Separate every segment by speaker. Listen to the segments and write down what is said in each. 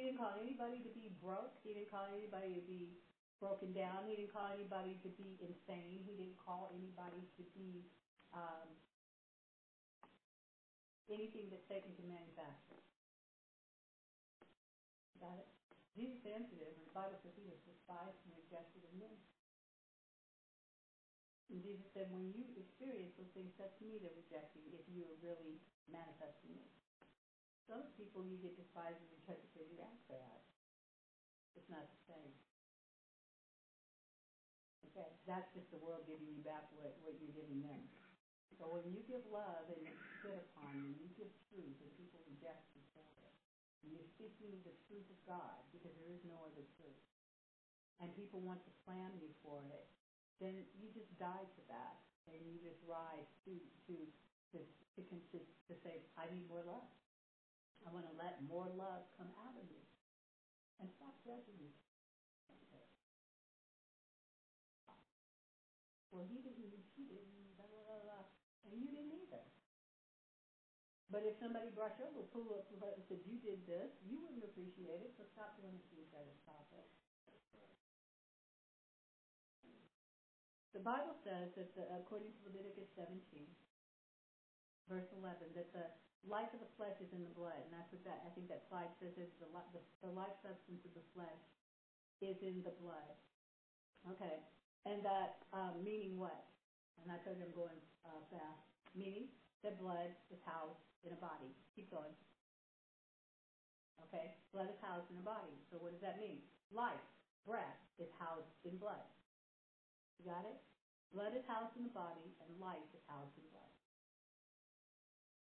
Speaker 1: He didn't call anybody to be broke. He didn't call anybody to be broken down. He didn't call anybody to be insane. He didn't call anybody to be um, anything that Satan can manufacture. Got it? Jesus answered it, and the Bible says he was despised and rejected of men. And Jesus said, when you experience those things, that's me that rejecting if you are really manifesting it. Some people you get despised and rejected because you act bad. It's not the same. Okay, that's just the world giving you back what, what you're giving them. So when you give love and it's spit upon you, you give truth and people reject you for it. And you're speaking the truth of God because there is no other truth. And people want to slam you for it then you just die to that, and you just rise to to to to, to, to say, I need more love. I want to let more love come out of you, and stop judging me. Well, he didn't, she didn't, blah, blah, blah, and you didn't either. But if somebody brought your little pool up and said, you did this, you wouldn't appreciate it, so stop doing it you to stop it. The Bible says that the, according to Leviticus 17, verse 11, that the life of the flesh is in the blood, and that's what that I think that slide says is the, the, the life substance of the flesh is in the blood. Okay, and that um, meaning what? And I told you I'm going uh, fast. Meaning that blood is housed in a body. Keep going. Okay, blood is housed in a body. So what does that mean? Life, breath, is housed in blood. You got it? Blood is housed in the body, and life is housed in blood.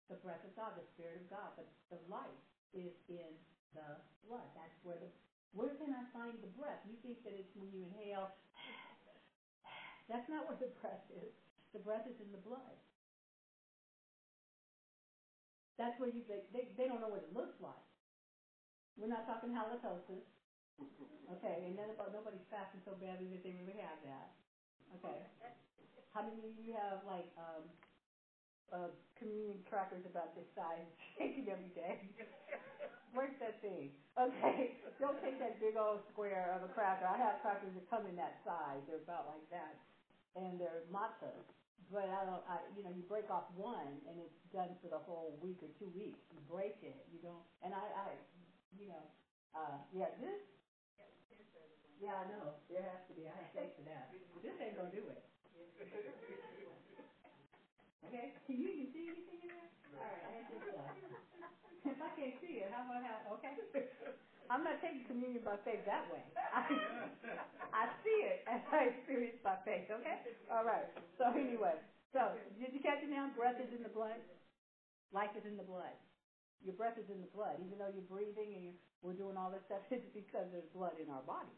Speaker 1: The breath of God, the Spirit of God, but the life is in the blood. That's where the where can I find the breath? You think that it's when you inhale. That's not where the breath is. The breath is in the blood. That's where you they, they, they don't know what it looks like. We're not talking halitosis. Okay, and then about nobody's fasting so badly that they really have that. Okay. How many of you have like um, uh, communion crackers about this size, shaking every day? Break that thing. Okay. Don't take that big old square of a cracker. I have crackers that come in that size. They're about like that, and they're matzah. But I don't. I you know you break off one and it's done for the whole week or two weeks. You break it. You don't. And I, I you know, uh, yeah. This yeah, I know. There has to be. I have faith for that. This ain't gonna do it. Okay? Can you even see anything in there? All right, I had this. If I can't see it, how about how? Okay. I'm not taking communion by faith that way. I, I see it as I experience by faith. Okay. All right. So anyway, so did you catch it now? Breath is in the blood. Life is in the blood. Your breath is in the blood. Even though you're breathing and you're, we're doing all this stuff, it's because there's blood in our body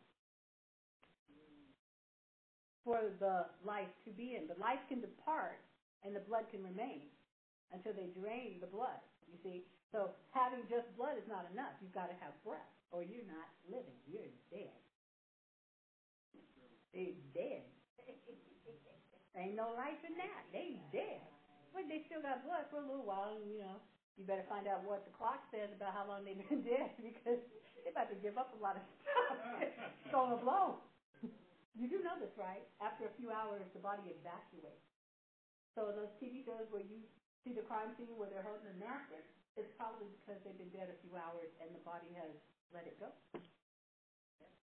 Speaker 1: for the life to be in. The life can depart and the blood can remain until they drain the blood, you see. So having just blood is not enough. You've got to have breath or you're not living. You're dead. They're dead. Ain't no life in that. They dead. But they still got blood for a little while, and you know, you better find out what the clock says about how long they've been dead because they're about to give up a lot of stuff. it's gonna blow. You do know this, right? After a few hours, the body evacuates. So those TV shows where you see the crime scene where they're holding a napkin, it's probably because they've been dead a few hours and the body has let it go.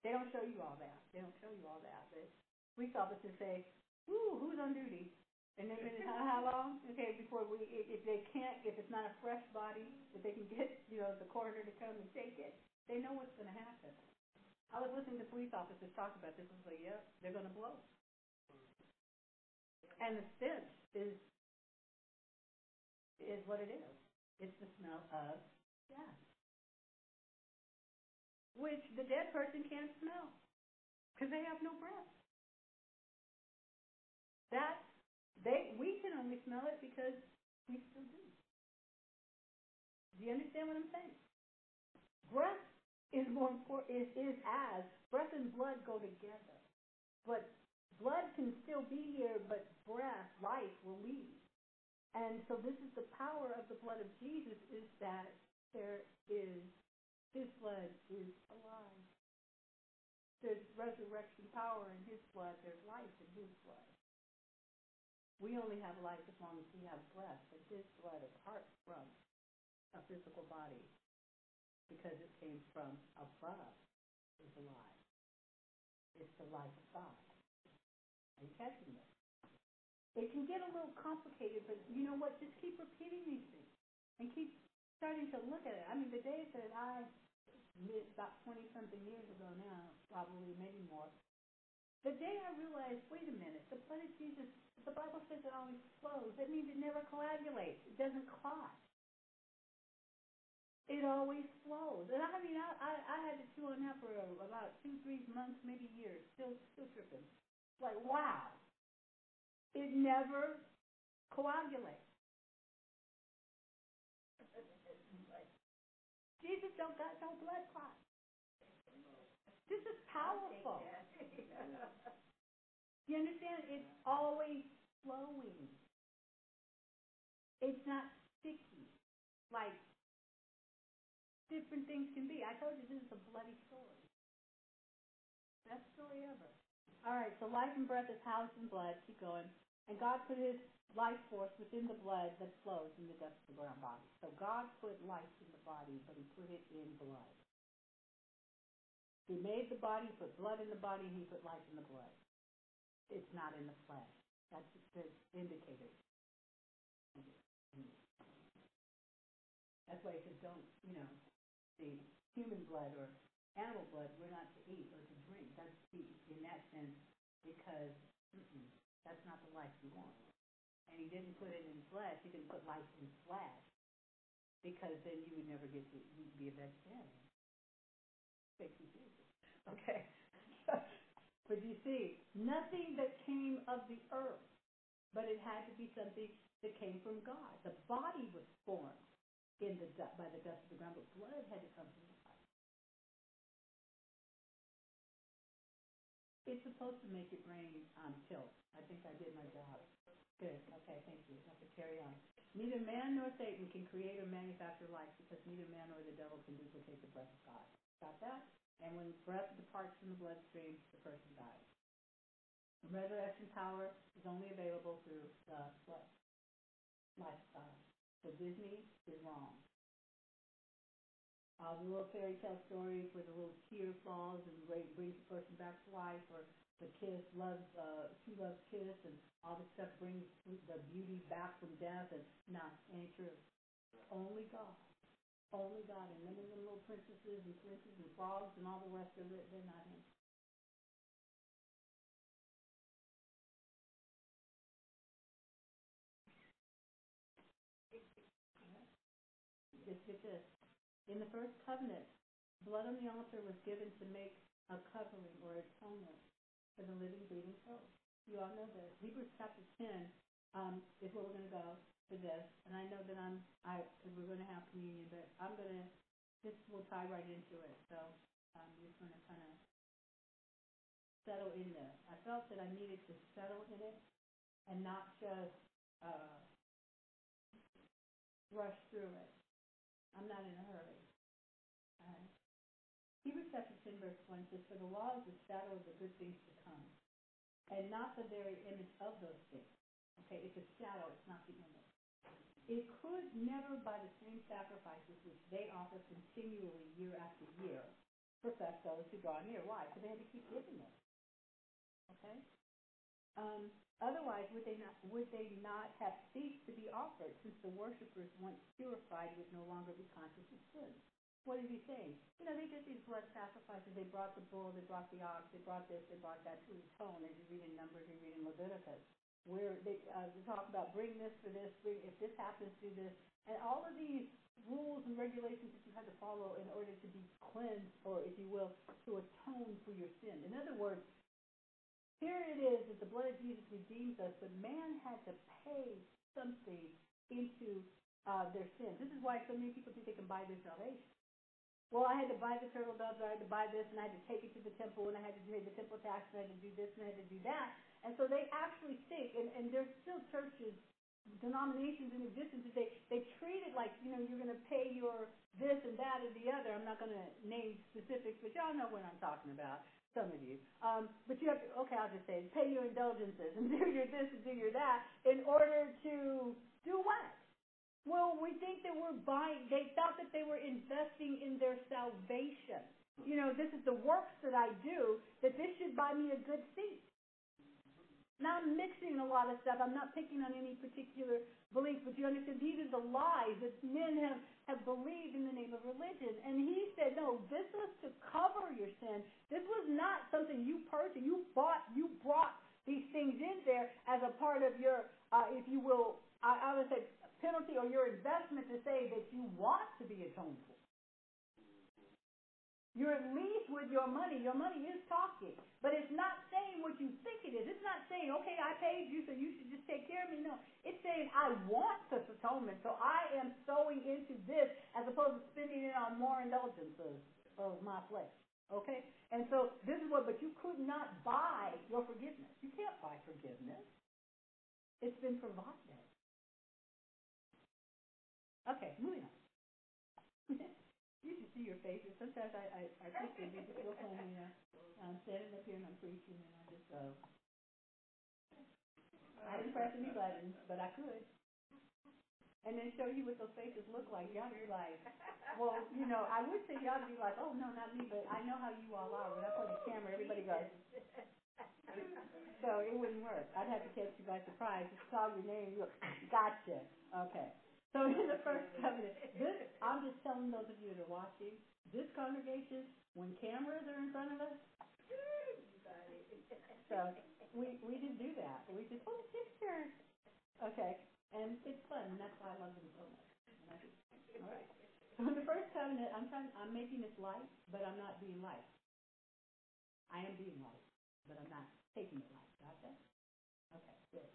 Speaker 1: They don't show you all that. They don't show you all that. But police officers say, "Ooh, who's on duty?" And then how, how long? Okay, before we, if they can't, if it's not a fresh body, if they can get, you know, the coroner to come and take it, they know what's going to happen. I was listening to police officers talk about this. I was like, yeah, they're going to blow. And the stench is is what it is. It's the smell of death, which the dead person can't smell because they have no breath. That they we can only smell it because we still do. Do you understand what I'm saying? Breath is more important is, is as breath and blood go together. But blood can still be here, but breath, life will leave. And so this is the power of the blood of Jesus is that there is His blood is alive. There's resurrection power in His blood. There's life in His blood. We only have life as long as we have breath, but His blood, apart from a physical body, because it came from above, is alive. It's the life of God. This? It can get a little complicated, but you know what? Just keep repeating these things and keep starting to look at it. I mean, the days that I lived about 20 something years ago now, probably maybe more, the day I realized, wait a minute, the blood of Jesus, the Bible says it always flows. That means it never coagulates. It doesn't clot. It always flows. And I mean, I, I, I had to chew on that for about two, three months, maybe years, still, still tripping. Like, wow. It never coagulates. Jesus don't got no blood clot. This is powerful. you understand? It's always flowing. It's not sticky like different things can be. I told you this is a bloody story. Best story ever. All right, so life and breath is housed in blood. Keep going. And God put his life force within the blood that flows in the depths of the ground body. So God put life in the body, but he put it in blood. He made the body, put blood in the body, and he put life in the blood. It's not in the flesh. That's the indicator. That's why he says don't, you know, the human blood or animal blood we're not to eat or to in because mm-mm, that's not the life you want. And he didn't put it in flesh. He didn't put life in flesh because then you would never get to be a vegetarian. Okay. but you see, nothing that came of the earth, but it had to be something that came from God. The body was formed in the by the dust of the ground, but blood had to come from It's supposed to make your brain um, tilt. I think I did my job. Good. Okay, thank you. I have to carry on. Neither man nor Satan can create or manufacture life because neither man nor the devil can duplicate the breath of God. Got that? And when breath departs from the bloodstream, the person dies. Resurrection power is only available through the what? Lifestyle. So Disney is wrong. Uh, the little fairy tale stories where the little tear falls and brings the person back to life, or the kiss loves uh true loves kiss and all this stuff brings the beauty back from death and no, ain't true. Only God. Only God. And then the little princesses and princes and frogs and all the rest of it, they're not him. Just this. In the first covenant, blood on the altar was given to make a covering or atonement for the living, breathing soul. You all know this. Hebrews chapter 10 um, is where we're going to go for this. And I know that I'm, I, cause we're going to have communion, but I'm going to, this will tie right into it. So I'm just going to kind of settle in this. I felt that I needed to settle in it and not just uh, rush through it. I'm not in a hurry. Uh, Hebrews chapter 10, verse 1 says, For the law is the shadow of the good things to come, and not the very image of those things. Okay, it's a shadow, it's not the image. It could never, by the same sacrifices which they offer continually year after year, perfect those who draw near. Why? Because they had to keep giving it. Okay? Um, otherwise, would they not would they not have ceased to be offered, since the worshippers, once purified, would no longer be conscious of sin? What is he saying? You know, they did these blood sacrifices. They brought the bull, they brought the ox, they brought this, they brought that to atone. As you read in Numbers, you read in Leviticus, where they, uh, they talk about bring this for this, bring, if this happens, do this. And all of these rules and regulations that you had to follow in order to be cleansed, or if you will, to atone for your sin. In other words, here it is that the blood of Jesus redeems us, but man had to pay something into uh, their sins. This is why so many people think they can buy their salvation. Well, I had to buy the turtle doves, I had to buy this, and I had to take it to the temple, and I had to pay the temple tax, and I had to do this, and I had to do that. And so they actually think, and, and there's still churches denominations in existence is they, they treat it like, you know, you're going to pay your this and that and the other. I'm not going to name specifics, but y'all know what I'm talking about, some of you. Um, but you have to, okay, I'll just say, pay your indulgences and do your this and do your that in order to do what? Well, we think that we're buying, they thought that they were investing in their salvation. You know, this is the works that I do, that this should buy me a good seat. Now I'm mixing a lot of stuff. I'm not picking on any particular belief, but you understand these are the lies that men have, have believed in the name of religion. And he said, no, this was to cover your sin. This was not something you purchased. You bought, you brought these things in there as a part of your, uh, if you will, I, I would say penalty or your investment to say that you want to be atoned for. You're at least with your money. Your money is talking. But it's not saying what you think it is. It's not saying, okay, I paid you, so you should just take care of me. No. It's saying, I want this atonement, so I am sowing into this as opposed to spending it on more indulgences of my flesh. Okay? And so this is what, but you could not buy your forgiveness. You can't buy forgiveness. It's been provided. Okay, moving on. You see your faces. Sometimes I, I, I think they just look on me. Uh, I'm standing up here and I'm preaching and I just go. I didn't press any buttons, but I could. And then show you what those faces look like. Y'all be like, well, you know, I would say y'all be like, oh, no, not me, but I know how you all are. When I put the camera, everybody goes. So it wouldn't work. I'd have to catch you by surprise. Just call your name. You go, gotcha. Okay. So in the first covenant, this, I'm just telling those of you that are watching, this congregation, when cameras are in front of us, so we, we didn't do that. We just, oh, picture. Okay. And it's fun, and that's why I love them so much. all right. So in the first covenant, I'm trying, I'm making this light, but I'm not being light. I am being light, but I'm not taking it light. Got that? Okay, good.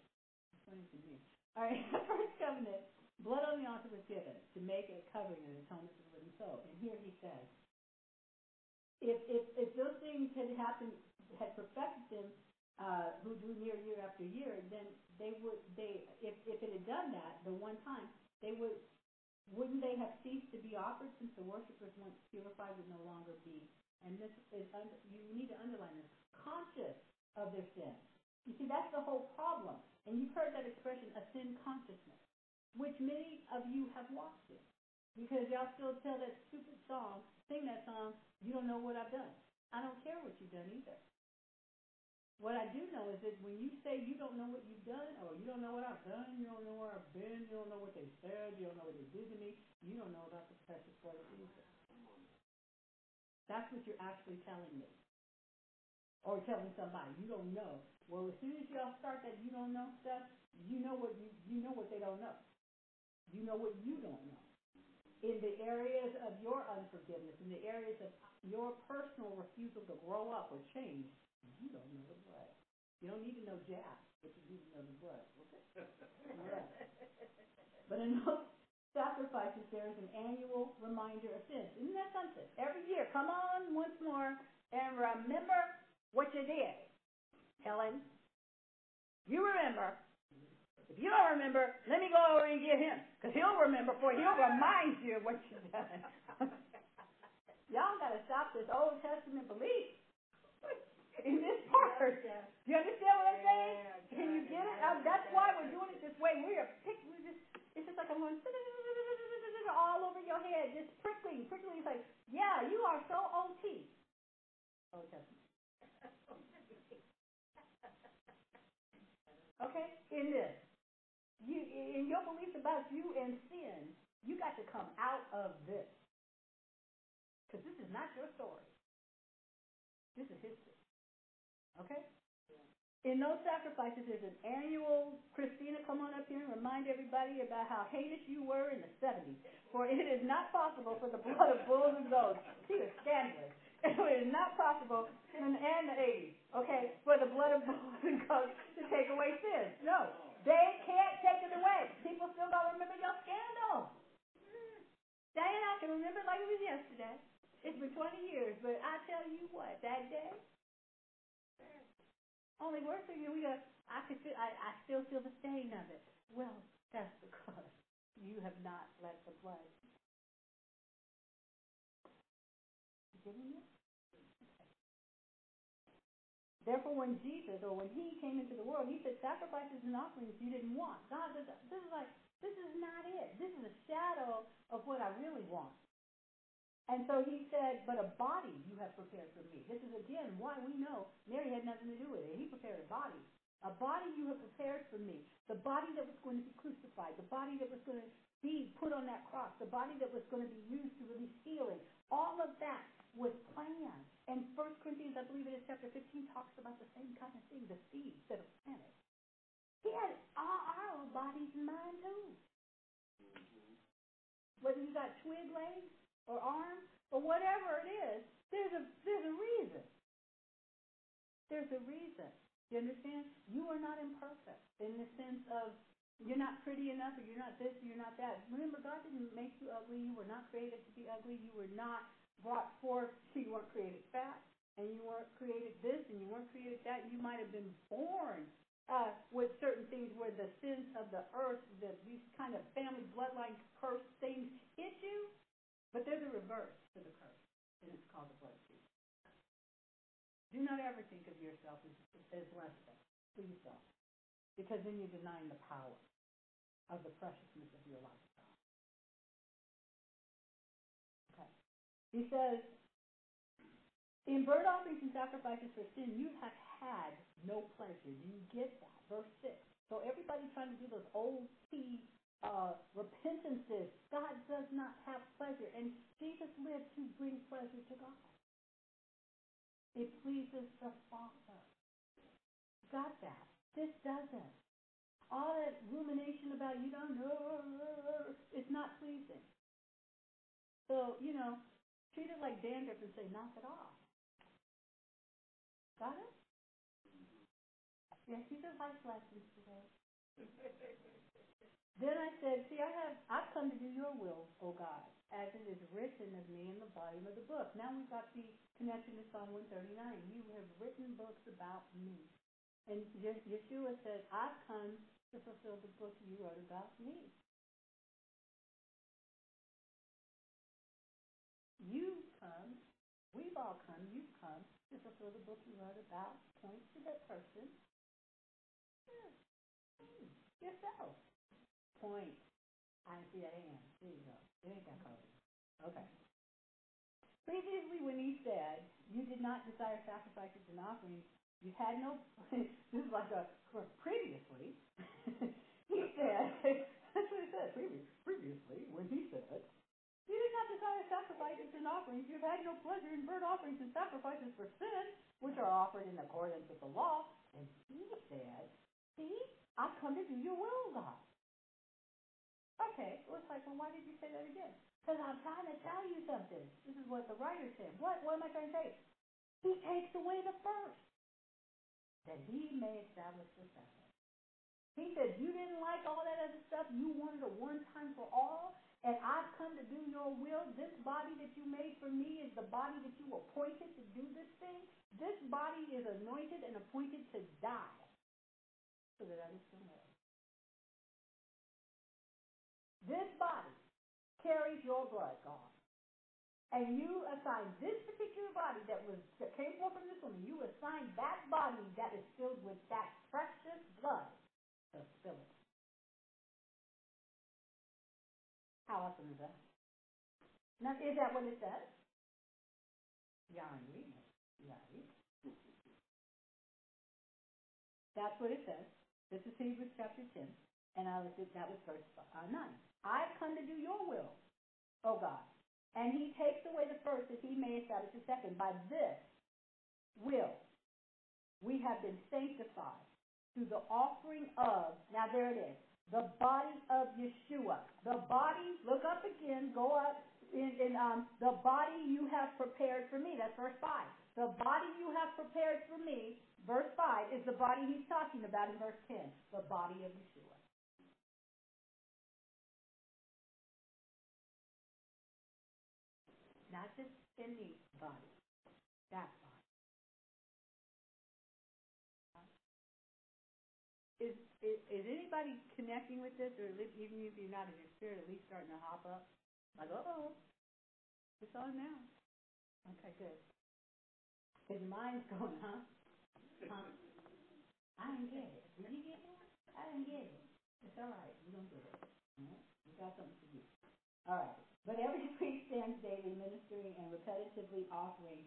Speaker 1: All right, first covenant Blood on the altar was given to make a covering and atonement for the living soul. And here he says, if, if, if those things had happened, had perfected them, uh, who drew near year after year, then they would, they, if, if it had done that the one time, they would, wouldn't they have ceased to be offered since the worshippers once purified would no longer be? And this is, under, you need to underline this, conscious of their sin. You see, that's the whole problem. And you've heard that expression, a sin consciousness which many of you have walked in. Because y'all still tell that stupid song, sing that song, you don't know what I've done. I don't care what you've done either. What I do know is that when you say you don't know what you've done, or you don't know what I've done, you don't know where I've been, you don't know what they said, you don't know what they did to me, you don't know about the precious blood of Jesus. That's what you're actually telling me. Or telling somebody, you don't know. Well, as soon as y'all start that you don't know stuff, you know what you, you know what they don't know. You know what you don't know. In the areas of your unforgiveness, in the areas of your personal refusal to grow up or change, you don't know the blood. You don't need to know Jack, but you need to know the blood. Okay? right. But in those sacrifices, there is an annual reminder of sins. Isn't that something? Every year, come on once more and remember what you did. Helen, you remember if you don't remember, let me go over and get him. Because he'll remember for you. He'll remind you of what you've done. Y'all got to stop this Old Testament belief in this part. Do you understand what I'm saying? Can you get it? Uh, that's why we're doing it this way. We are pick, we just, it's just like I'm going all over your head, just prickling, prickling. It's like, yeah, you are so OT. Old Testament. Okay? In this you, in your beliefs about you and sin, you got to come out of this. Because this is not your story. This is history. Okay? In those sacrifices, there's an annual, Christina, come on up here and remind everybody about how heinous you were in the 70s. For it is not possible for the blood of bulls and goats, see, it's scandalous. It is not possible, in, the 80s, okay, for the blood of bulls and goats to take away sins. No. They can't take it away. People still don't remember your scandal. Diane, I can remember like it was yesterday. It's been 20 years, but I tell you what, that day, only worse thing we go, I could feel, I, I still feel the stain of it. Well, That's because you have not let the blood. You getting it? Therefore, when Jesus, or when he came into the world, he said, sacrifices and offerings you didn't want. God, this, this is like, this is not it. This is a shadow of what I really want. And so he said, but a body you have prepared for me. This is again why we know Mary had nothing to do with it. He prepared a body. A body you have prepared for me. The body that was going to be crucified. The body that was going to be put on that cross. The body that was going to be used to release healing. All of that was planned. And 1 Corinthians, I believe it is chapter 15, talks about the same kind of thing, the seeds that are planted. He had all our bodies in mind too. Whether you got twig legs or arms or whatever it is, there's a there's a reason. There's a reason. You understand? You are not imperfect in the sense of you're not pretty enough or you're not this or you're not that. Remember, God didn't make you ugly. You were not created to be ugly. You were not brought forth. So you weren't created fat and you weren't created this and you weren't created that. You might have been born uh, with certain things where the sins of the earth, the, these kind of family bloodline curse things hit you, but there's a reverse to the curse, and it's called the blood seed. Do not ever think of yourself as, as less than. Please don't. Because then you're denying the power of the preciousness of your lifestyle. He says, in burnt offerings and sacrifices for sin, you have had no pleasure. Do you get that? Verse 6. So everybody's trying to do those old T uh, repentances. God does not have pleasure. And Jesus lived to bring pleasure to God. It pleases the Father. Got that? This doesn't. All that rumination about you don't know, it's not pleasing. So, you know, treat it like dandruff and say, knock it off. Got it? Yes, these are life lessons today. then I said, see, I have, I've come to do your will, O God as it is written of me in the volume of the book. Now we've got the connection to Psalm 139. You have written books about me. And Yeshua said, I've come to fulfill the book you wrote about me. You've come, we've all come, you've come to fulfill the book you wrote about, point to that person. Hmm. Hmm. Yourself. Point. I see that hand. There you go. It ain't that. Okay. Previously, when he said, you did not desire sacrifices and offerings, you had no, this is like a, previously, he said, that's what he said, previous, previously, when he said, you did not desire sacrifices and offerings, you've had no pleasure in burnt offerings and sacrifices for sin, which are offered in accordance with the law. And he said, see, I've come to do your will, God. Okay, well, it's like, well, why did you say that again? Because I'm trying to tell you something. This is what the writer said. What, what am I trying to say? He takes away the first, that he may establish the second. He said, you didn't like all that other stuff. You wanted a one time for all. And I've come to do your will. This body that you made for me is the body that you appointed to do this thing. This body is anointed and appointed to die so that others can live. This body carries your blood, God. And you assign this particular body that was that came forth from this woman, you assign that body that is filled with that precious blood to fill it. Now, is that what it says? It. Yeah. That's what it says. This is Hebrews chapter 10. And I was, that was verse uh, 9. I've come to do your will, O God. And he takes away the first that he may establish the second. By this will we have been sanctified through the offering of, now there it is, the body of Yeshua. The body, look up again, go up in, in um, the body you have prepared for me. That's verse 5. The body you have prepared for me, verse 5, is the body he's talking about in verse 10, the body of Yeshua. not just any body, that body. Is, is, is anybody connecting with this, or even if you're not in your spirit, at least starting to hop up? Like, oh, it's on now. Okay, good. His mind's going, huh? Huh? Um, I didn't get it. Did you get it? I didn't get it. It's all right. You don't get it. All right? We got something for you. All right. But every priest stands daily ministering and repetitively offering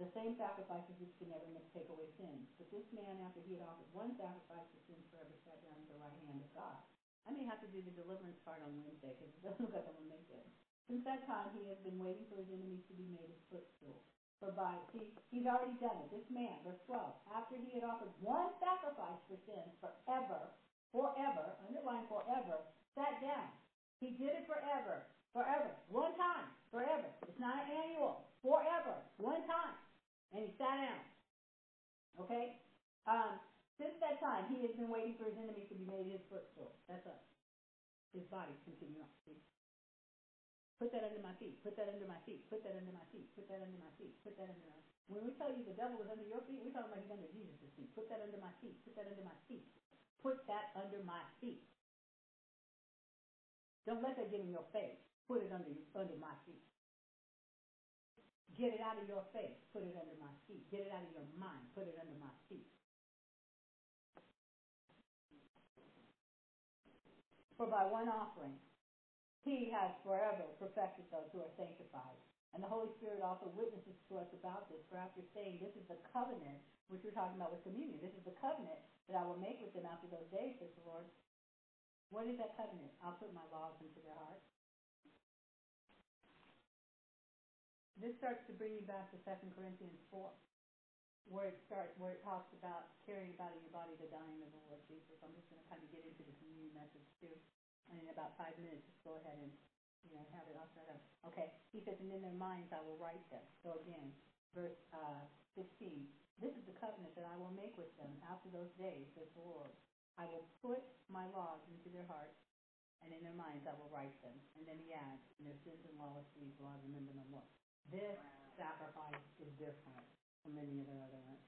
Speaker 1: the same sacrifices which can never take away sins. But this man, after he had offered one sacrifice for sins forever, sat down at the right hand of God. I may have to do the deliverance part on Wednesday because it doesn't look like I'm going to make it. Since that time, he has been waiting for his enemies to be made his footstool. For by, see, he's already done it. This man, verse 12, after he had offered one sacrifice for sins forever, forever, underline forever, sat down. He did it forever, forever, one time, forever. It's not an annual, forever, one time. And he sat down. Okay? Um, since that time, he has been waiting for his enemies to be made his footstool. That's us. His body continue on. See? Put that under my feet. Put that under my feet. Put that under my feet. Put that under my feet. Put that under my feet. When we tell you the devil is under your feet, we're talking about he's under Jesus' feet. Put that under my feet. Put that under my feet. Put that under my feet. Don't let that get in your face. Put it under under my feet. Get it out of your face. Put it under my feet. Get it out of your mind. Put it under my feet. For by one offering he has forever perfected those who are sanctified. And the Holy Spirit also witnesses to us about this, for after saying, This is the covenant, which we're talking about with communion, this is the covenant that I will make with them after those days, says the Lord. What is that covenant? I'll put my laws into their hearts. This starts to bring you back to 2 Corinthians 4, where it starts, where it talks about carrying about in your body the dying of the Lord Jesus. I'm just going to kind of get into the communion message too And in about five minutes, just go ahead and, you know, have it all set up. Okay, he says, and in their minds I will write them. So again, verse uh, 16, this is the covenant that I will make with them after those days, says the Lord. I will put my laws into their hearts, and in their minds I will write them. And then he adds, and their sins and lawless deeds will I remember no more. This sacrifice is different from any of the other ones.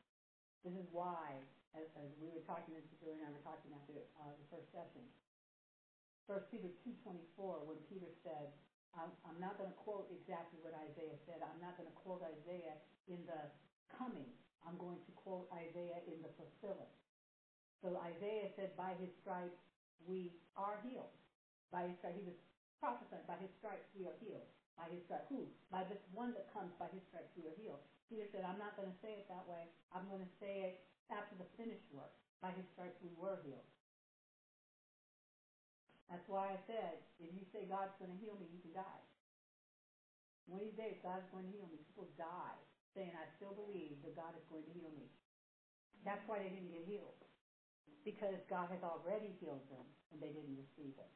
Speaker 1: This is why, as, as we were talking, as Julie and I were talking after uh, the first session, First Peter 2.24, when Peter said, I'm, I'm not going to quote exactly what Isaiah said. I'm not going to quote Isaiah in the coming. I'm going to quote Isaiah in the fulfilling. So Isaiah said, by his stripes we are healed. By his stripes, he was prophesying, by his stripes we are healed. By his stripes, who? By this one that comes, by his stripes we are healed. Peter said, I'm not going to say it that way. I'm going to say it after the finished work. By his stripes we were healed. That's why I said, if you say God's going to heal me, you can die. One of these days, God's going to heal me. People die saying, I still believe that God is going to heal me. That's why they didn't get healed. Because God has already healed them, and they didn't receive it.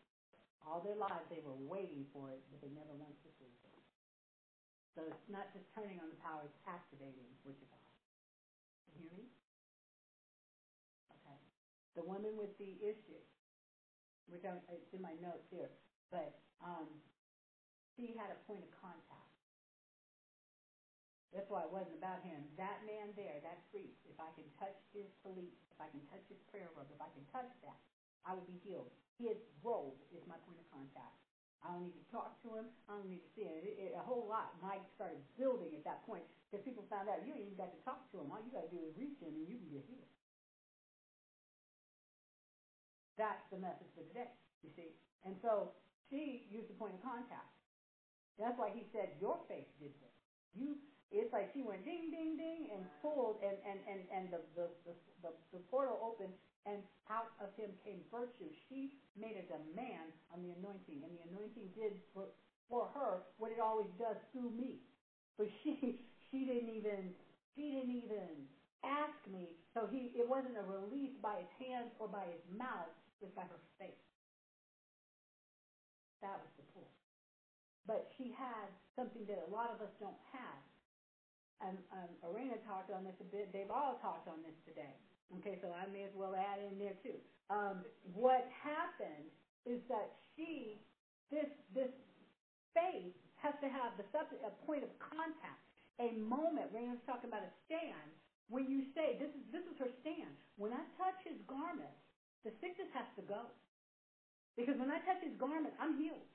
Speaker 1: All their lives, they were waiting for it, but they never once received it. So it's not just turning on the power, it's activating what you got. You hear me? Okay. The woman with the issue, which I'm, it's in my notes here, but um, she had a point of contact. That's why it wasn't about him. That man there, that priest, if I can touch his tallit, if I can touch his prayer robe, if I can touch that, I will be healed. His robe is my point of contact. I don't need to talk to him. I don't need to see it. it, it a whole lot. Mike started building at that point because people found out you ain't even got to talk to him. All you got to do is reach him and you can get healed. That's the message for today, you see. And so she used the point of contact. That's why he said, your faith did this. You, it's like she went ding, ding, ding, and pulled, and, and, and, and the, the, the, the, the portal opened, and out of him came virtue. She made a demand on the anointing, and the anointing did for, for her what it always does through me. But she, she didn't even, she didn't even ask me. So he, it wasn't a release by his hands or by his mouth was by her faith. That was the point. But she had something that a lot of us don't have. And um, Arena talked on this a bit. They've all talked on this today. Okay, so I may as well add in there too. Um, what happened is that she, this this faith has to have the subject, a point of contact, a moment. Raina's talking about a stand. When you say this is this is her stand. When I touch his garment, The sickness has to go. Because when I touch his garment, I'm healed.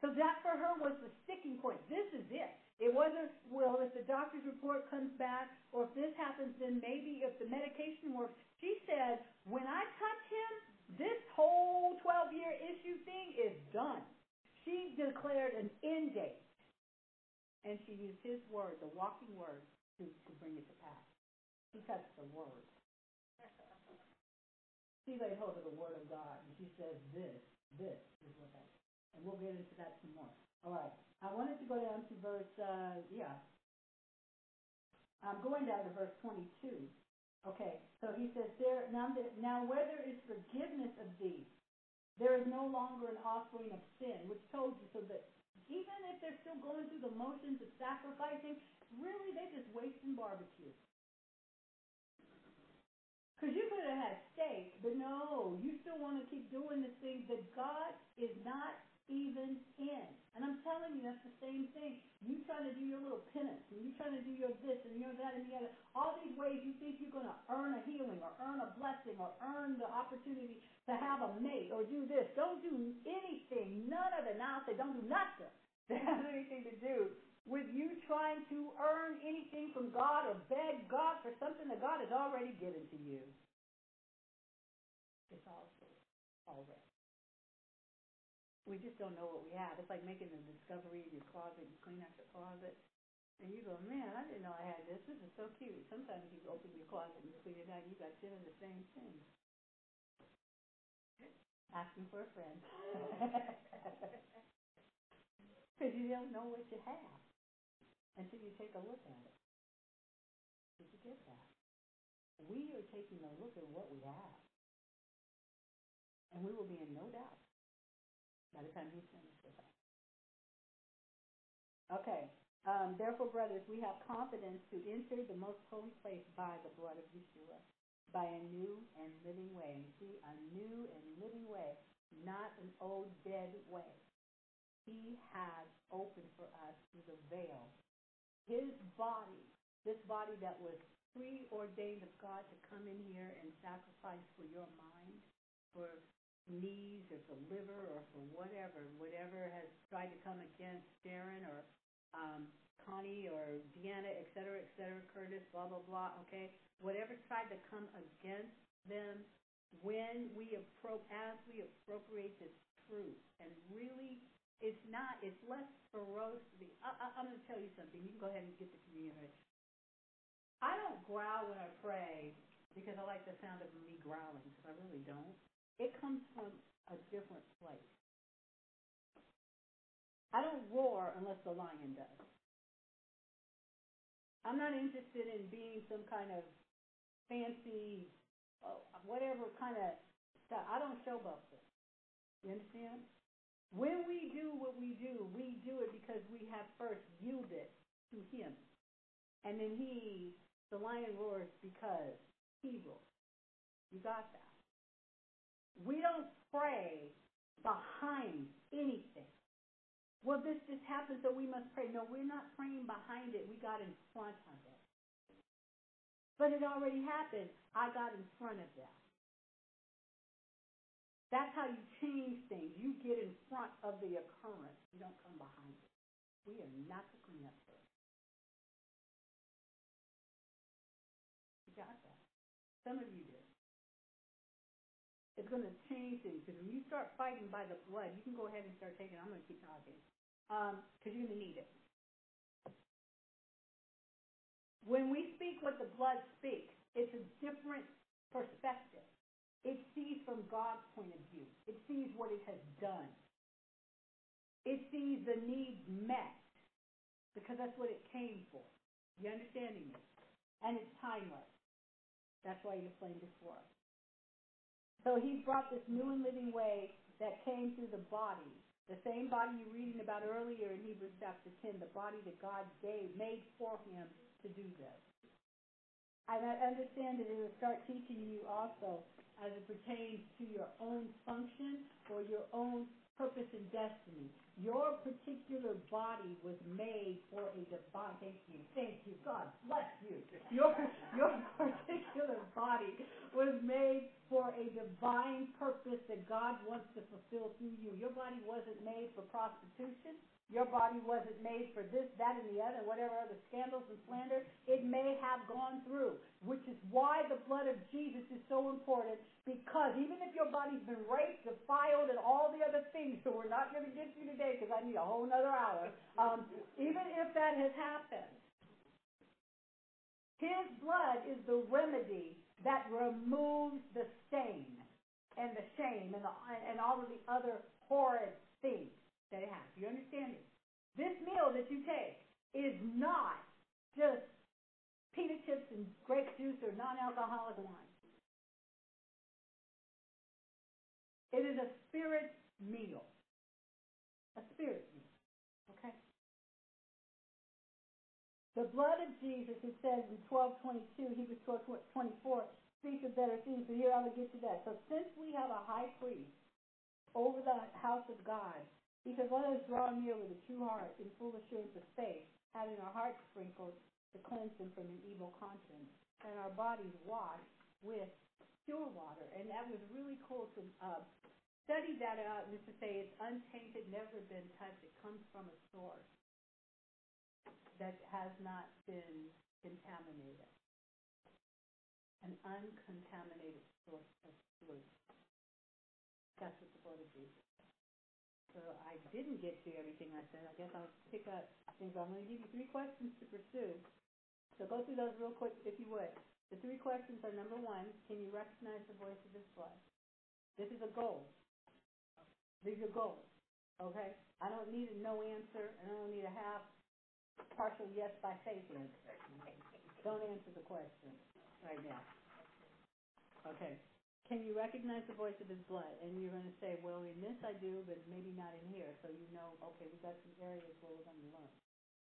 Speaker 1: So that for her was the sticking point. This is it. It wasn't, well, if the doctor's report comes back, or if this happens, then maybe if the medication works. She said, when I touch him, this whole 12-year issue thing is done. She declared an end date. And she used his word, the walking word, to, to bring it to pass. She touched the word. She laid hold of the word of God, and she says, this, this is what that is. And we'll get into that some more. All right. I wanted to go down to verse, uh, yeah. I'm going down to verse 22. Okay, so he says, there, now, now where there is forgiveness of these, there is no longer an offering of sin, which told you so that even if they're still going through the motions of sacrificing, really they're just wasting barbecue. Because you could have had steak, but no, you still want to keep doing the things that God is not even in. And I'm telling you, that's the same thing. You trying to do your little penance, and you trying to do your this and your that and the other. All these ways you think you're going to earn a healing or earn a blessing or earn the opportunity to have a mate or do this. Don't do anything, none of it. Now I say don't do nothing that has anything to do with you trying to earn anything from God or beg God for something that God has already given to you. It's also already. We just don't know what we have. It's like making a discovery in your closet. You clean out your closet, and you go, man, I didn't know I had this. This is so cute. Sometimes you open your closet and you clean it out, and you got ten of the same thing. Asking for a friend. Because you don't know what you have until you take a look at it. Did you get that? We are taking a look at what we have. And we will be in no doubt by the time he's finished with us. Okay. Um, therefore, brothers, we have confidence to enter the most holy place by the blood of Yeshua, by a new and living way. See, a new and living way, not an old dead way. He has opened for us through the veil. His body, this body that was preordained of God to come in here and sacrifice for your mind, for knees or for liver or for whatever, whatever has tried to come against Sharon or um, Connie or Deanna, et cetera, et cetera, Curtis, blah, blah, blah, okay? Whatever tried to come against them when we appro- as we appropriate this truth and really it's not, it's less ferocity. I, I, I'm going to tell you something. You can go ahead and get the communion. I don't growl when I pray because I like the sound of me growling, because I really don't. It comes from a different place. I don't roar unless the lion does. I'm not interested in being some kind of fancy, uh, whatever kind of stuff. I don't show this. You understand? When we do what we do, we do it because we have first yielded to him. And then he, the lion roars because he roars. You got that? We don't pray behind anything. Well, this just happened, so we must pray. No, we're not praying behind it. We got in front of it. But it already happened. I got in front of that. That's how you change things. You get in front of the occurrence. You don't come behind it. We are not the cleanup service. You got that? Some of you going to change things. Because when you start fighting by the blood, you can go ahead and start taking. I'm going to keep talking because um, you're going to need it. When we speak what the blood speaks, it's a different perspective. It sees from God's point of view. It sees what it has done. It sees the needs met because that's what it came for. You understanding me? And it's timeless. That's why you flamed it for us. So he's brought this new and living way that came through the body. The same body you're reading about earlier in Hebrews chapter 10, the body that God gave, made for him to do this. And I understand that it will start teaching you also as it pertains to your own function or your own purpose and destiny. Your particular body was made for a divine. Thank you. Thank you. God bless you. Your, your particular body was made for a divine purpose that God wants to fulfill through you. Your body wasn't made for prostitution. Your body wasn't made for this, that, and the other, whatever other scandals and slander it may have gone through, which is why the blood of Jesus is so important because even if your body's been raped, defiled, and all the other things that we're not going to get to today because I need a whole other hour, um, even if that has happened, his blood is the remedy that removes the stain and the shame and, the, and all of the other horrid things that it has. You understand it? This meal that you take is not just peanut chips and grape juice or non-alcoholic wine. It is a spirit meal. A spirit meal. Okay? The blood of Jesus, it says in 1222, Hebrews 12, 24, speaks of better things, but here going to get to that. So since we have a high priest over the house of God, says, let us draw near with a true heart in full assurance of faith, having our hearts sprinkled to cleanse them from an evil conscience, and our bodies washed with pure water. And that was really cool to uh, study that out and to say it's untainted, never been touched. It comes from a source that has not been contaminated. An uncontaminated source of truth. That's what the blood of Jesus so I didn't get to everything I said. I guess I'll pick up things. I'm going to give you three questions to pursue. So go through those real quick, if you would. The three questions are number one, can you recognize the voice of His blood? This is a goal. These are goals. Okay? I don't need a no answer, and I don't need a half partial yes by faith answer. Don't answer the question right now. Okay. Can you recognize the voice of his blood? And you're going to say, well, in this I do, but maybe not in here. So you know, okay, we've got some areas where we're going to learn.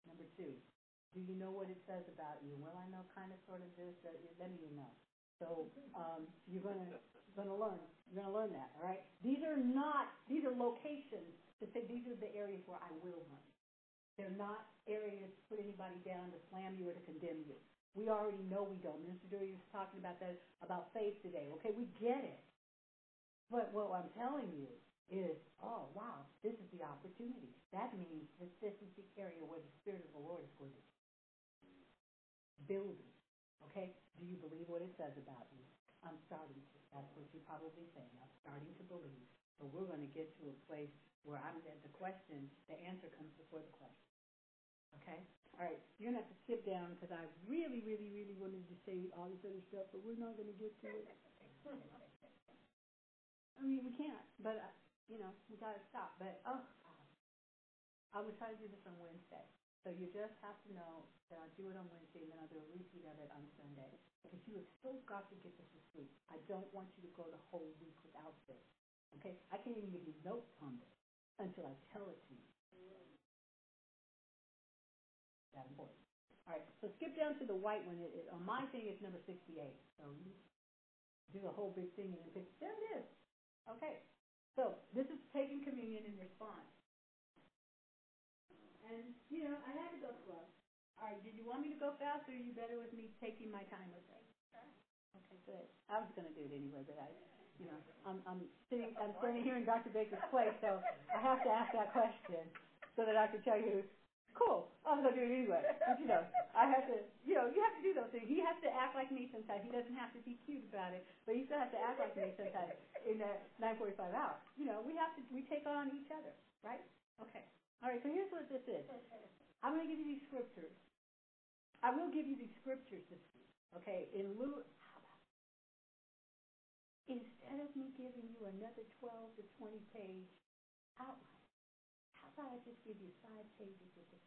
Speaker 1: Number two, do you know what it says about you? Well, I know kind of sort of this. Uh, then you know. So um, you're going to going to learn. You're going to learn that. All right. These are not. These are locations to say these are the areas where I will learn. They're not areas to put anybody down, to slam you, or to condemn you. We already know we don't. Minister Dory was talking about that, about faith today. Okay, we get it. But what I'm telling you is, oh, wow, this is the opportunity. That means the area where the Spirit of the Lord is going to build. Okay? Do you believe what it says about you? I'm starting to. That's what you're probably saying. I'm starting to believe. But we're going to get to a place where I'm at the question, the answer comes before the question. Okay? All right, you're going to have to skip down because I really, really, really wanted to say all this other stuff, but we're not going to get to it. I mean, we can't, but, uh, you know, we got to stop. But, oh. I will try to do this on Wednesday. So you just have to know that I'll do it on Wednesday, and then I'll do a repeat of it on Sunday. Because you have still got to get this this week. I don't want you to go the whole week without this. Okay? I can't even give you notes on this until I tell it to you. That important. All right, so skip down to the white one. It, it, on my thing, it's number 68. So you do the whole big thing and then pick, there it is. Okay, so this is taking communion in response. And, you know, I had to go slow. All right, did you want me to go fast or are you better with me taking my time with it? Okay, good. I was going to do it anyway, but I, you know, I'm, I'm sitting, I'm standing here in Dr. Baker's place, so I have to ask that question so that I can tell you cool. Oh, I'm gonna do it anyway. But you know, I have to, you know, you have to do those things. He has to act like me sometimes. He doesn't have to be cute about it, but he still has to act like me sometimes in that 9:45 hour. You know, we have to, we take on each other, right? Okay. All right. So here's what this is. I'm gonna give you these scriptures. I will give you these scriptures this week. Okay. In Luke. Instead of me giving you another 12 to 20 page outline thought I'd just give you five pages of the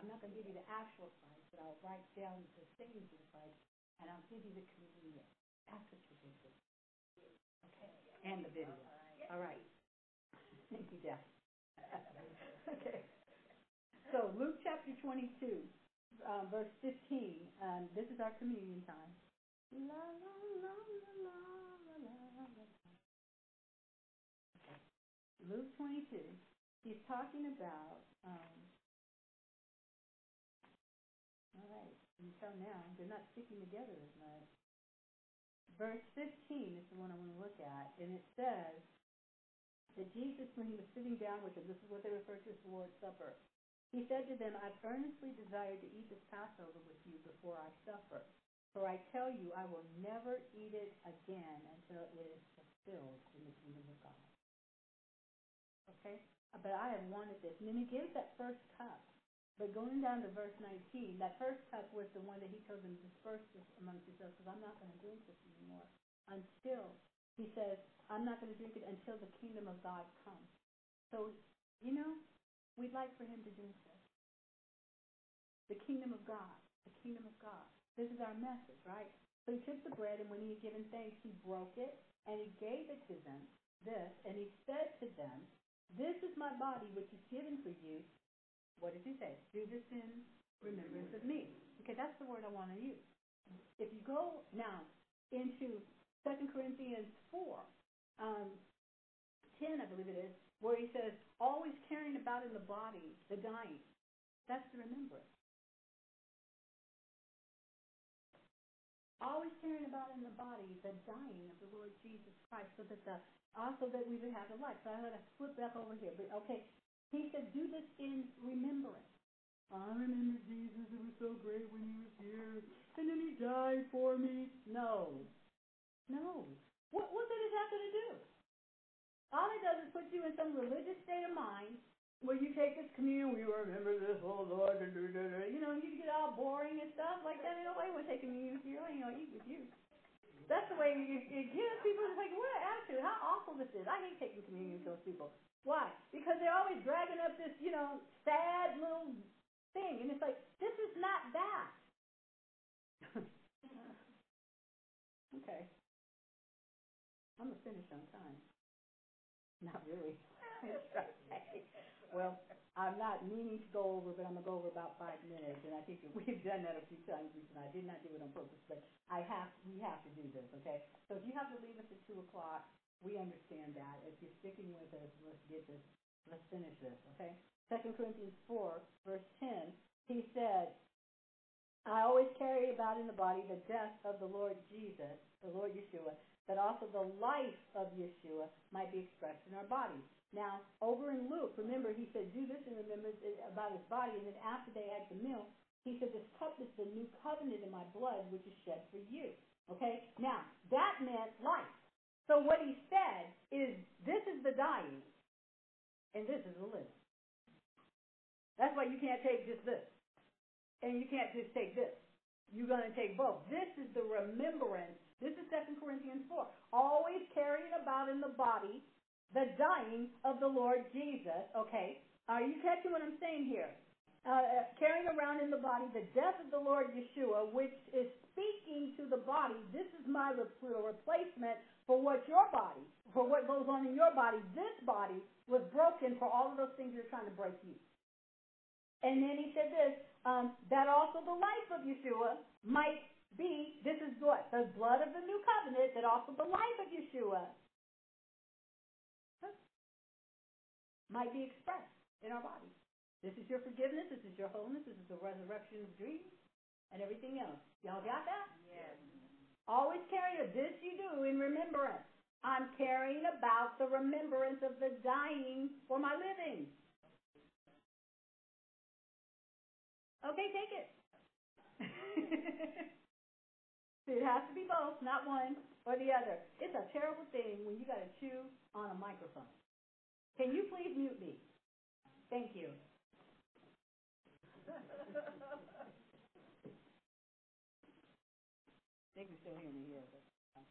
Speaker 1: I'm not going to give you the actual slides, but I'll write down the sayings of the slides, and I'll give you the communion. That's what you do. Okay. And the video. All right. Thank you, Jeff. okay. So Luke chapter 22, um, verse 15. Um, this is our communion time. La, la, la, la, la, la, la. Luke 22 he's talking about, um, all right, tell now, they're not sticking together as much. verse 15 is the one I want to look at, and it says that Jesus, when he was sitting down with them, this is what they refer to as the Lord's Supper, he said to them, I've earnestly desired to eat this Passover with you before I suffer. For I tell you, I will never eat it again until it is fulfilled in the kingdom of God. Okay? But I have wanted this. And then he gives that first cup. But going down to verse 19, that first cup was the one that he told them to disperse this amongst yourselves because I'm not going to drink this anymore until, he says, I'm not going to drink it until the kingdom of God comes. So, you know, we'd like for him to drink this. The kingdom of God. The kingdom of God. This is our message, right? So he took the bread, and when he had given thanks, he broke it, and he gave it to them, this, and he said to them, This is my body, which is given for you. What does he say? Do this in remembrance of me. Okay, that's the word I want to use. If you go now into 2 Corinthians 4, um, 10, I believe it is, where he says, always carrying about in the body the dying. That's the remembrance. always carrying about in the body the dying of the Lord Jesus Christ, so that the also that we would have the life. So I'm going to flip back over here. But okay, he said, do this in remembrance. I remember Jesus. It was so great when he was here, and then he died for me. No, no. What what did it have to do? All it does is put you in some religious state of mind where you take this communion, we remember this, oh Lord, da, da, da, da. you know, you get all boring and stuff like that. Nobody to take communion with you. I ain't gonna eat with you. That's the way you, you give people. It's like, what an attitude. How awful this is. I hate taking communion with those people. Why? Because they're always dragging up this, you know, sad little thing. And it's like, this is not that. okay. I'm going to finish on time. Not really. Well, I'm not meaning to go over, but I'm going to go over about five minutes, and I think we've done that a few times recently. I did not do it on purpose, but I have, we have to do this, okay? So if you have to leave us at 2 o'clock, we understand that. If you're sticking with us, let's get this, let's finish this, okay? 2 Corinthians 4, verse 10, he said, I always carry about in the body the death of the Lord Jesus, the Lord Yeshua, that also the life of Yeshua might be expressed in our bodies. Now, over in Luke, remember, he said, do this in remembrance about his body. And then after they had the meal, he said, this cup is the new covenant in my blood, which is shed for you. Okay? Now, that meant life. So what he said is, this is the dying, and this is the living. That's why you can't take just this. And you can't just take this. You're going to take both. This is the remembrance. This is 2 Corinthians 4. Always carrying about in the body the dying of the Lord Jesus. Okay, are you catching what I'm saying here? Uh, uh, carrying around in the body the death of the Lord Yeshua, which is speaking to the body. This is my replacement for what your body, for what goes on in your body. This body was broken for all of those things you're trying to break you. And then he said this, um, that also the life of Yeshua might be, this is what? The blood of the new covenant, that also the life of Yeshua might be expressed in our bodies. This is your forgiveness. This is your wholeness. This is the resurrection of dreams and everything else. Y'all got that?
Speaker 2: Yes.
Speaker 1: Always carry a this you do in remembrance. I'm carrying about the remembrance of the dying for my living. Okay, take it. it has to be both, not one or the other. It's a terrible thing when you got to chew on a microphone. Can you please mute me? Thank you. they can still hear me here. Uh,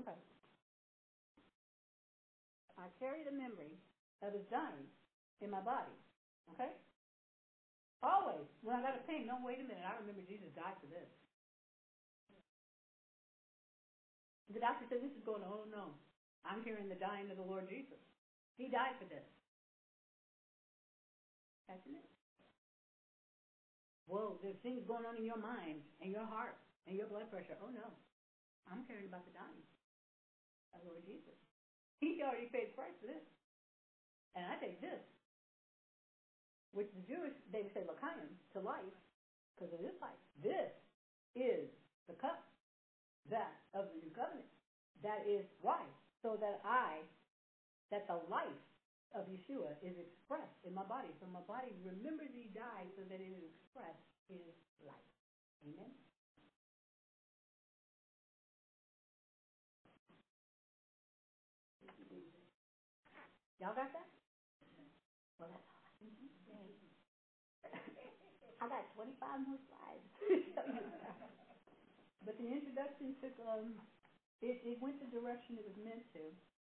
Speaker 1: okay. I carry the memory of his dying in my body. Okay? Always. When I got a pain, no, wait a minute. I remember Jesus died for this. The doctor said, this is going, oh no. I'm hearing the dying of the Lord Jesus. He died for this. Hasn't it? Whoa, there's things going on in your mind and your heart and your blood pressure. Oh no. I'm caring about the dying of the Lord Jesus. He already paid the price for this. And I take this. Which the Jewish, they would say l'chaim, to life, because it is life. This is the cup that of the new covenant. That is why, so that I, that the life of Yeshua is expressed in my body. So my body remembers he died so that it is expressed his life. Amen. Y'all got that? Well, that's all I can say. I got 25 more slides. but the introduction took, um, it, it went the direction it was meant to.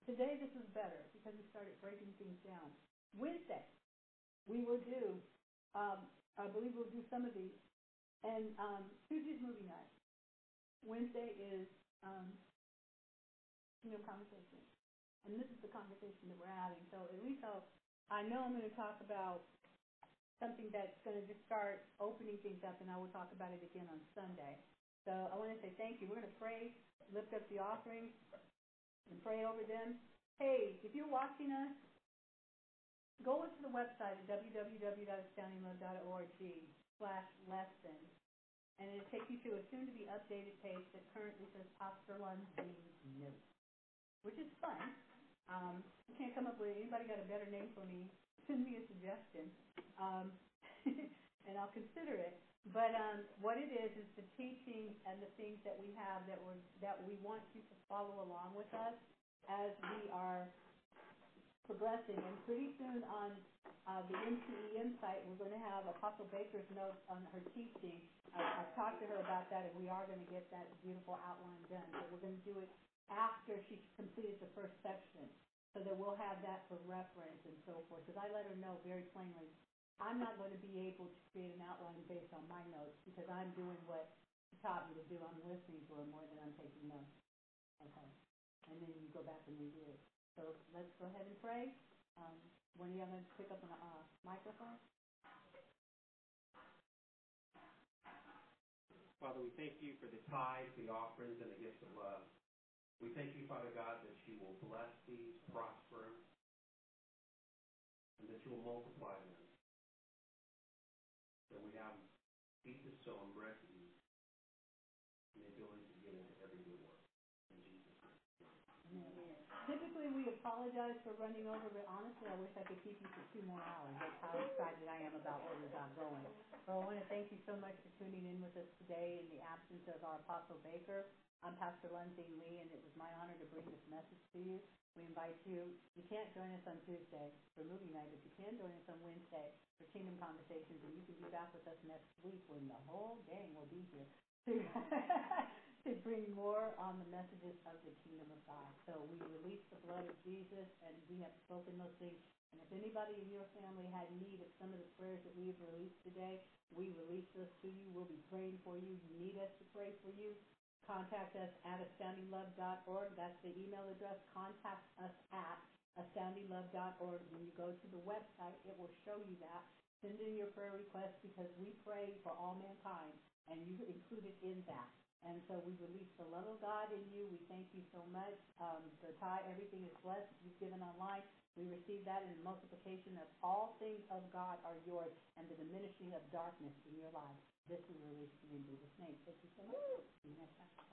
Speaker 1: Today this is better because we started breaking things down. Wednesday, we will do, um, I believe we'll do some of these. And um, Tuesday's movie night. Wednesday is um, Kingdom Conversation. And this is the conversation that we're having. So at least I'll, I know I'm going to talk about something that's going to just start opening things up, and I will talk about it again on Sunday. So I want to say thank you. We're going to pray, lift up the offerings, and pray over them. Hey, if you're watching us, go to the website at www.astoundinglove.org slash lesson, and it'll take you to a soon-to-be updated page that currently says Pastor Lundy's Notes, which is fun. Um, I can't come up with anybody got a better name for me. Send me a suggestion, um, and I'll consider it. But um, what it is is the teachings and the things that we have that we that we want you to follow along with us as we are progressing. And pretty soon on uh, the MCEM site, we're going to have Apostle Baker's notes on her teaching. I, I've talked to her about that, and we are going to get that beautiful outline done. But we're going to do it after she completed the first section, so that we'll have that for reference and so forth. Because I let her know very plainly, I'm not going to be able to create an outline based on my notes because I'm doing what she taught me to do. I'm listening to more than I'm taking notes. Okay, and then you go back and review it. So let's go ahead and pray. Um, when are you going to pick up a uh, microphone?
Speaker 2: Father, we thank you for the tithes, the offerings, and the gifts of love. We thank you, Father God, that you will bless these, prosper them, and that you will multiply them. That we have sow and bread to and the ability to get into every good work.
Speaker 1: Typically, we apologize for running over, but honestly, I wish I could keep you for two more hours. That's how excited I am about what we got going. So I want to thank you so much for tuning in with us today in the absence of our Apostle Baker. I'm Pastor Lindsay Lee, and it was my honor to bring this message to you. We invite you, you can't join us on Tuesday for movie night, but you can join us on Wednesday for Kingdom Conversations, and you can be back with us next week when the whole gang will be here to, to bring more on the messages of the kingdom of God. So we release the blood of Jesus, and we have spoken those things. And if anybody in your family had need of some of the prayers that we have released today, we release those to you. We'll be praying for you. You need us to pray for you contact us at astoundinglove.org. That's the email address. Contact us at astoundinglove.org. When you go to the website, it will show you that. Send in your prayer requests because we pray for all mankind, and you included in that. And so we release the love of God in you. We thank you so much. Um, the tie, everything is blessed. You've given online. We receive that in the multiplication of all things of God are yours and the diminishing of darkness in your life. This we release to you in Jesus' name. Thank you so much.